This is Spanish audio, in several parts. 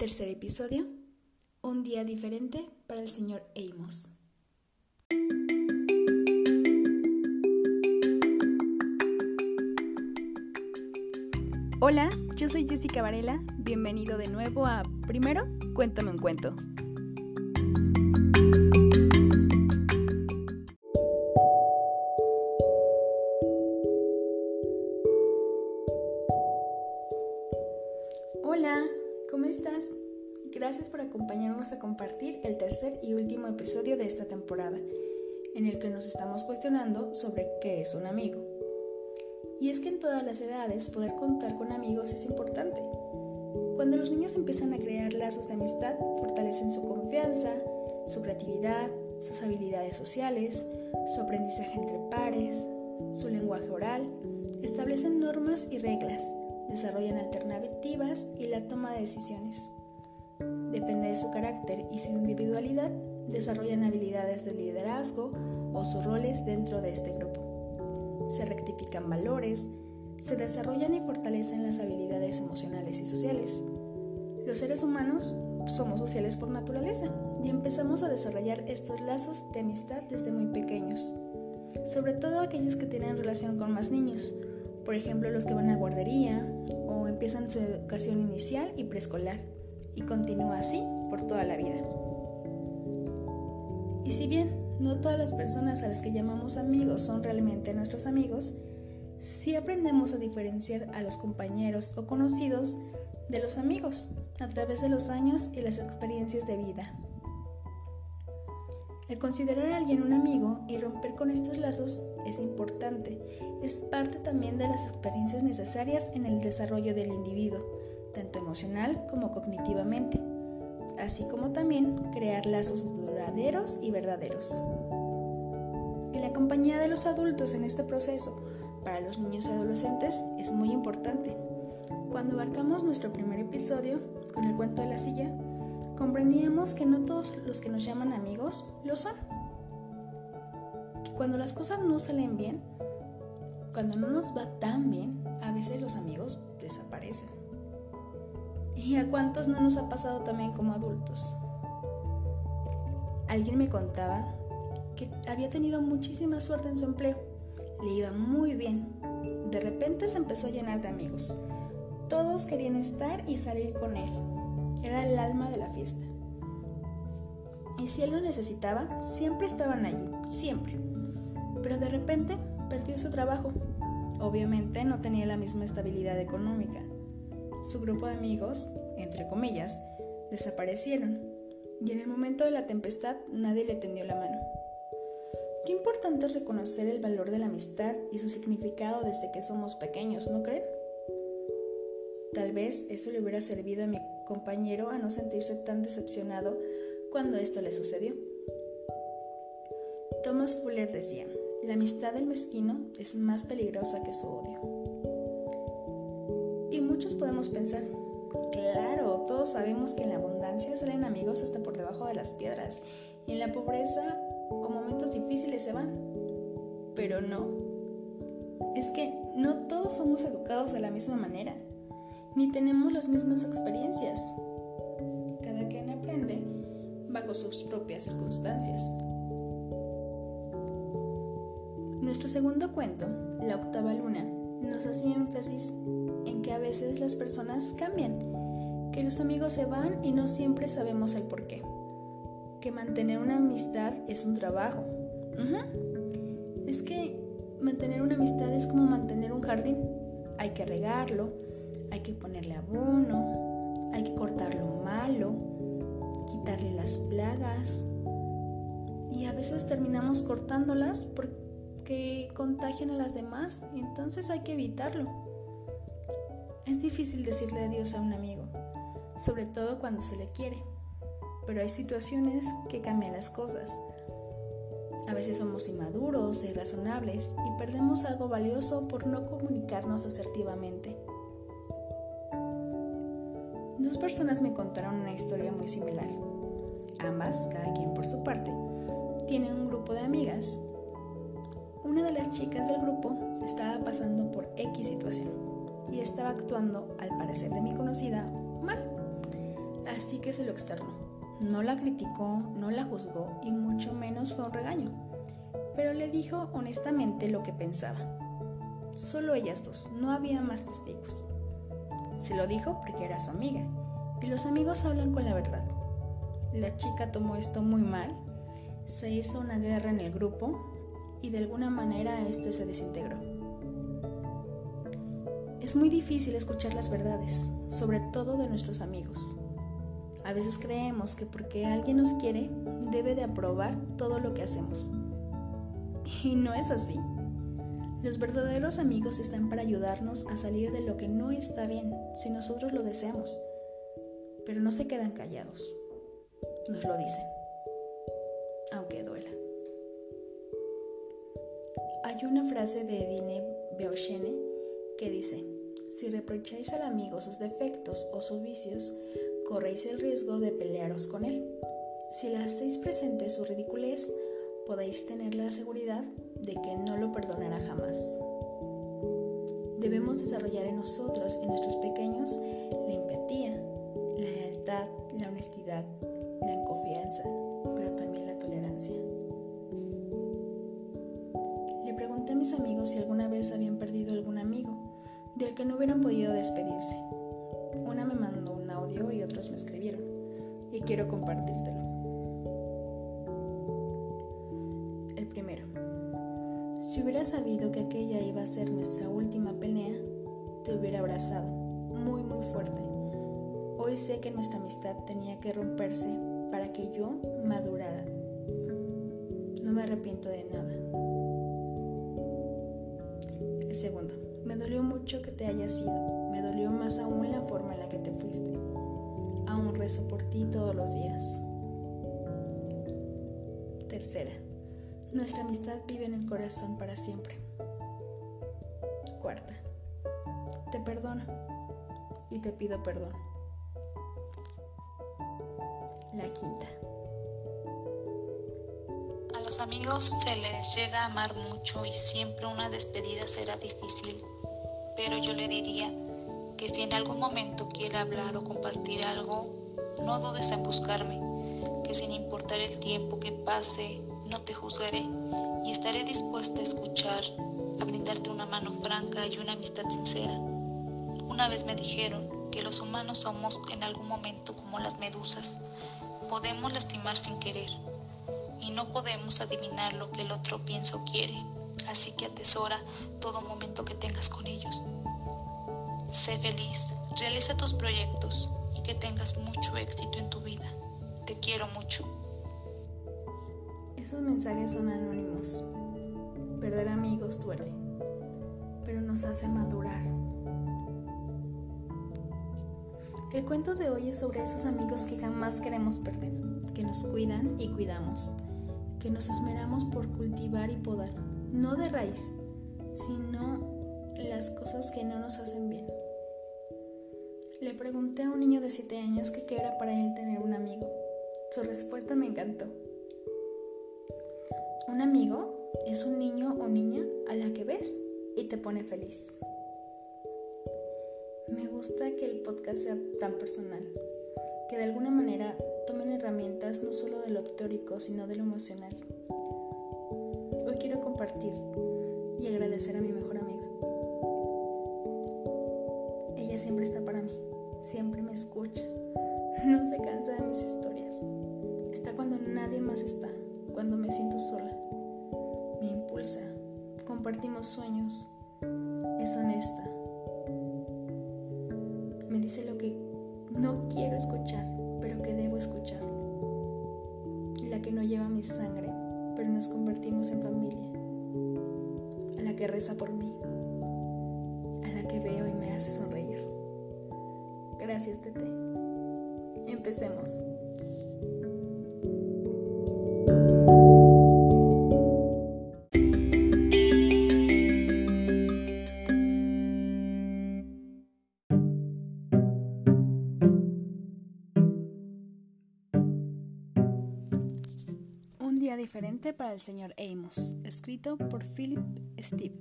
Tercer episodio. Un día diferente para el señor Amos. Hola, yo soy Jessica Varela. Bienvenido de nuevo a Primero, cuéntame un cuento. Hola, ¿cómo estás? Gracias por acompañarnos a compartir el tercer y último episodio de esta temporada, en el que nos estamos cuestionando sobre qué es un amigo. Y es que en todas las edades poder contar con amigos es importante. Cuando los niños empiezan a crear lazos de amistad, fortalecen su confianza, su creatividad, sus habilidades sociales, su aprendizaje entre pares, su lenguaje oral, establecen normas y reglas, desarrollan alternativas y la toma de decisiones. Depende de su carácter y su individualidad, desarrollan habilidades de liderazgo o sus roles dentro de este grupo. Se rectifican valores, se desarrollan y fortalecen las habilidades emocionales y sociales. Los seres humanos somos sociales por naturaleza y empezamos a desarrollar estos lazos de amistad desde muy pequeños, sobre todo aquellos que tienen relación con más niños, por ejemplo los que van a guardería o empiezan su educación inicial y preescolar y continúa así por toda la vida. Y si bien no todas las personas a las que llamamos amigos son realmente nuestros amigos, sí aprendemos a diferenciar a los compañeros o conocidos de los amigos a través de los años y las experiencias de vida. El considerar a alguien un amigo y romper con estos lazos es importante. Es parte también de las experiencias necesarias en el desarrollo del individuo, tanto emocional como cognitivamente, así como también crear lazos duraderos y verdaderos. La compañía de los adultos en este proceso para los niños y adolescentes es muy importante. Cuando abarcamos nuestro primer episodio con el cuento de la silla, comprendíamos que no todos los que nos llaman amigos lo son. Que cuando las cosas no salen bien, cuando no nos va tan bien, a veces los amigos desaparecen. ¿Y a cuántos no nos ha pasado también como adultos? Alguien me contaba que había tenido muchísima suerte en su empleo. Le iba muy bien. De repente se empezó a llenar de amigos. Todos querían estar y salir con él. Era el alma de la fiesta. Y si él lo necesitaba, siempre estaban allí, siempre. Pero de repente perdió su trabajo. Obviamente no tenía la misma estabilidad económica. Su grupo de amigos, entre comillas, desaparecieron. Y en el momento de la tempestad nadie le tendió la mano. Qué importante es reconocer el valor de la amistad y su significado desde que somos pequeños, ¿no creen? Tal vez eso le hubiera servido a mi compañero a no sentirse tan decepcionado cuando esto le sucedió. Thomas Fuller decía, la amistad del mezquino es más peligrosa que su odio. Y muchos podemos pensar, claro, todos sabemos que en la abundancia salen amigos hasta por debajo de las piedras y en la pobreza o momentos difíciles se van. Pero no, es que no todos somos educados de la misma manera ni tenemos las mismas experiencias. Cada quien aprende bajo sus propias circunstancias. Nuestro segundo cuento, La octava luna, nos hacía énfasis en que a veces las personas cambian, que los amigos se van y no siempre sabemos el por qué, que mantener una amistad es un trabajo. Es que mantener una amistad es como mantener un jardín, hay que regarlo, hay que ponerle abono, hay que cortar lo malo, quitarle las plagas. Y a veces terminamos cortándolas porque contagian a las demás entonces hay que evitarlo. Es difícil decirle adiós a un amigo, sobre todo cuando se le quiere, pero hay situaciones que cambian las cosas. A veces somos inmaduros e irrazonables y perdemos algo valioso por no comunicarnos asertivamente. Dos personas me contaron una historia muy similar. Ambas, cada quien por su parte, tienen un grupo de amigas. Una de las chicas del grupo estaba pasando por X situación y estaba actuando, al parecer de mi conocida, mal. Así que se lo externó. No la criticó, no la juzgó y mucho menos fue un regaño, pero le dijo honestamente lo que pensaba. Solo ellas dos, no había más testigos. Se lo dijo porque era su amiga, y los amigos hablan con la verdad. La chica tomó esto muy mal, se hizo una guerra en el grupo y de alguna manera este se desintegró. Es muy difícil escuchar las verdades, sobre todo de nuestros amigos. A veces creemos que porque alguien nos quiere, debe de aprobar todo lo que hacemos. Y no es así. Los verdaderos amigos están para ayudarnos a salir de lo que no está bien si nosotros lo deseamos. Pero no se quedan callados. Nos lo dicen. Aunque duela. Hay una frase de Edine Beauchene que dice, si reprocháis al amigo sus defectos o sus vicios, corréis el riesgo de pelearos con él. Si le hacéis presente su ridiculez, podéis tener la seguridad de que no lo perdonará jamás. Debemos desarrollar en nosotros, en nuestros pequeños, la empatía, la lealtad, la honestidad, la confianza, pero también la tolerancia. Le pregunté a mis amigos si alguna vez habían perdido algún amigo del que no hubieran podido despedirse. Una me mandó un audio y otros me escribieron y quiero compartírtelo. Si hubiera sabido que aquella iba a ser nuestra última pelea, te hubiera abrazado muy muy fuerte. Hoy sé que nuestra amistad tenía que romperse para que yo madurara. No me arrepiento de nada. El segundo. Me dolió mucho que te hayas ido. Me dolió más aún la forma en la que te fuiste. Aún rezo por ti todos los días. Tercera. Nuestra amistad vive en el corazón para siempre. Cuarta. Te perdono y te pido perdón. La quinta. A los amigos se les llega a amar mucho y siempre una despedida será difícil pero yo le diría que si en algún momento quiere hablar o compartir algo, no dudes en buscarme, que sin importar el tiempo que pase, no te juzgaré y estaré dispuesta a escuchar, a brindarte una mano franca y una amistad sincera. Una vez me dijeron que los humanos somos en algún momento como las medusas, podemos lastimar sin querer y no podemos adivinar lo que el otro piensa o quiere, así que atesora todo momento que tengas con ellos. Sé feliz, realiza tus proyectos y que tengas mucho éxito en tu vida. Te quiero mucho. Esos mensajes son anónimos. Perder amigos duele, pero nos hace madurar. El cuento de hoy es sobre esos amigos que jamás queremos perder, que nos cuidan y cuidamos, que nos esmeramos por cultivar y podar, no de raíz, sino las cosas que no nos hacen bien. Le pregunté a un niño de 7 años que qué era para él tener un amigo. Su respuesta me encantó. Un amigo es un niño o niña a la que ves y te pone feliz. Me gusta que el podcast sea tan personal, que de alguna manera tomen herramientas no solo de lo teórico, sino de lo emocional. Hoy quiero compartir y agradecer a mi mejor amiga siempre está para mí, siempre me escucha, no se cansa de mis historias. Está cuando nadie más está, cuando me siento sola. Compartimos sueños, es honesta. Me dice lo que no quiero escuchar, pero que debo escuchar. La que no lleva mi sangre, pero nos convertimos en familia. La que reza por mí, a la que veo y me hace sonreír. Gracias, Tete. Empecemos. Para el señor Amos, escrito por Philip Steve.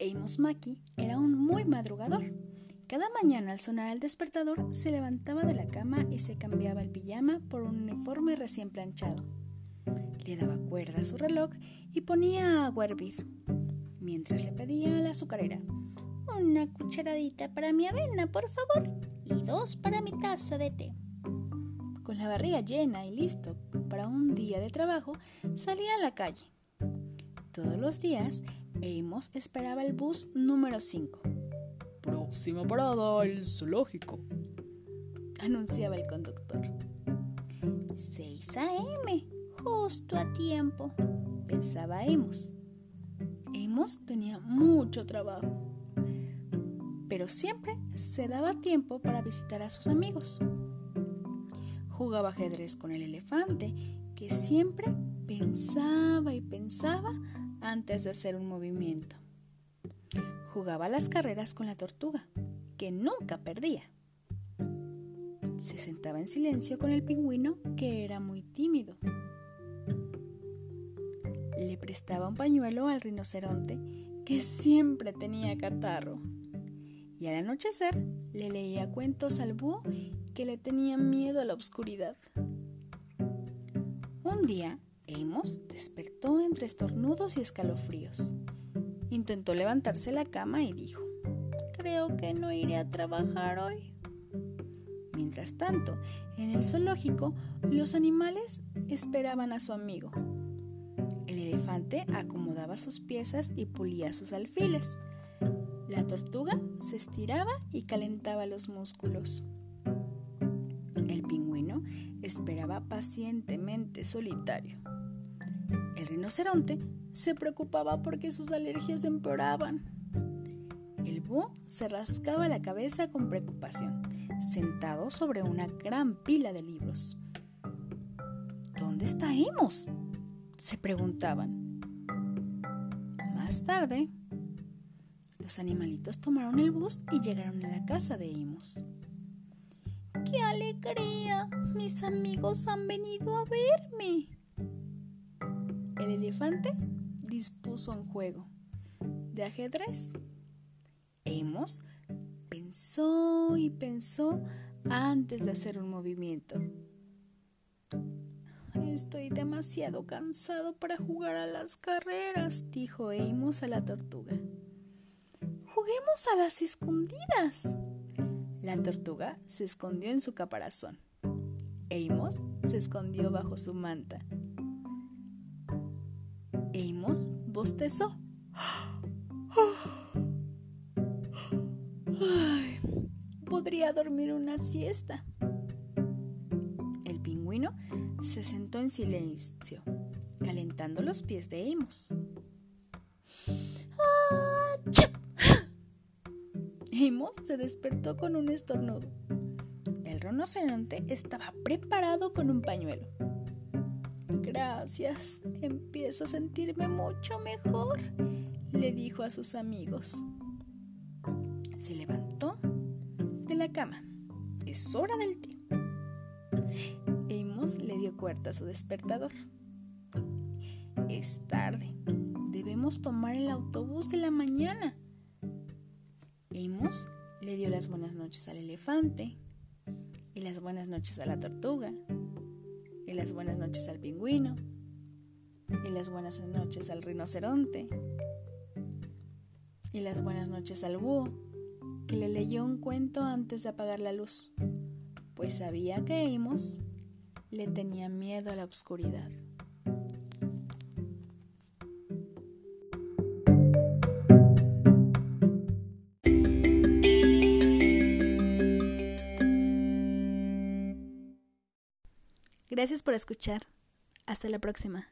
Amos Mackey era un muy madrugador Cada mañana al sonar el despertador se levantaba de la cama y se cambiaba el pijama por un uniforme recién planchado. Le daba cuerda a su reloj y ponía agua a hervir, mientras le pedía a la azucarera una cucharadita para mi avena, por favor, y dos para mi taza de té. Con la barriga llena y listo para un día de trabajo, salía a la calle. Todos los días, Amos esperaba el bus número 5. Próxima parada, el zoológico, anunciaba el conductor. 6 a.m., justo a tiempo, pensaba Amos. Amos tenía mucho trabajo pero siempre se daba tiempo para visitar a sus amigos. Jugaba ajedrez con el elefante, que siempre pensaba y pensaba antes de hacer un movimiento. Jugaba las carreras con la tortuga, que nunca perdía. Se sentaba en silencio con el pingüino, que era muy tímido. Le prestaba un pañuelo al rinoceronte, que siempre tenía catarro y al anochecer le leía cuentos al búho que le tenía miedo a la oscuridad. Un día, Amos despertó entre estornudos y escalofríos. Intentó levantarse la cama y dijo, creo que no iré a trabajar hoy. Mientras tanto, en el zoológico, los animales esperaban a su amigo. El elefante acomodaba sus piezas y pulía sus alfiles. La tortuga se estiraba y calentaba los músculos. Esperaba pacientemente solitario. El rinoceronte se preocupaba porque sus alergias empeoraban. El búho se rascaba la cabeza con preocupación, sentado sobre una gran pila de libros. ¿Dónde estaremos? se preguntaban. Más tarde, los animalitos tomaron el bus y llegaron a la casa de Amos. ¡Qué alegría! Mis amigos han venido a verme. El elefante dispuso un juego de ajedrez. Amos pensó y pensó antes de hacer un movimiento. Estoy demasiado cansado para jugar a las carreras, dijo Amos a la tortuga. Juguemos a las escondidas. La tortuga se escondió en su caparazón. Amos se escondió bajo su manta. Amos bostezó. podría dormir una siesta. El pingüino se sentó en silencio, calentando los pies de Amos. Amos se despertó con un estornudo. El rinoceronte estaba preparado con un pañuelo. Gracias, empiezo a sentirme mucho mejor, le dijo a sus amigos. Se levantó de la cama. Es hora del té. Amos le dio cuerda a su despertador. Es tarde. Debemos tomar el autobús de la mañana, Amos le dio las buenas noches al elefante, y las buenas noches a la tortuga, y las buenas noches al pingüino, y las buenas noches al rinoceronte, y las buenas noches al búho, que le leyó un cuento antes de apagar la luz, pues sabía que Amos le tenía miedo a la oscuridad. Gracias por escuchar. Hasta la próxima.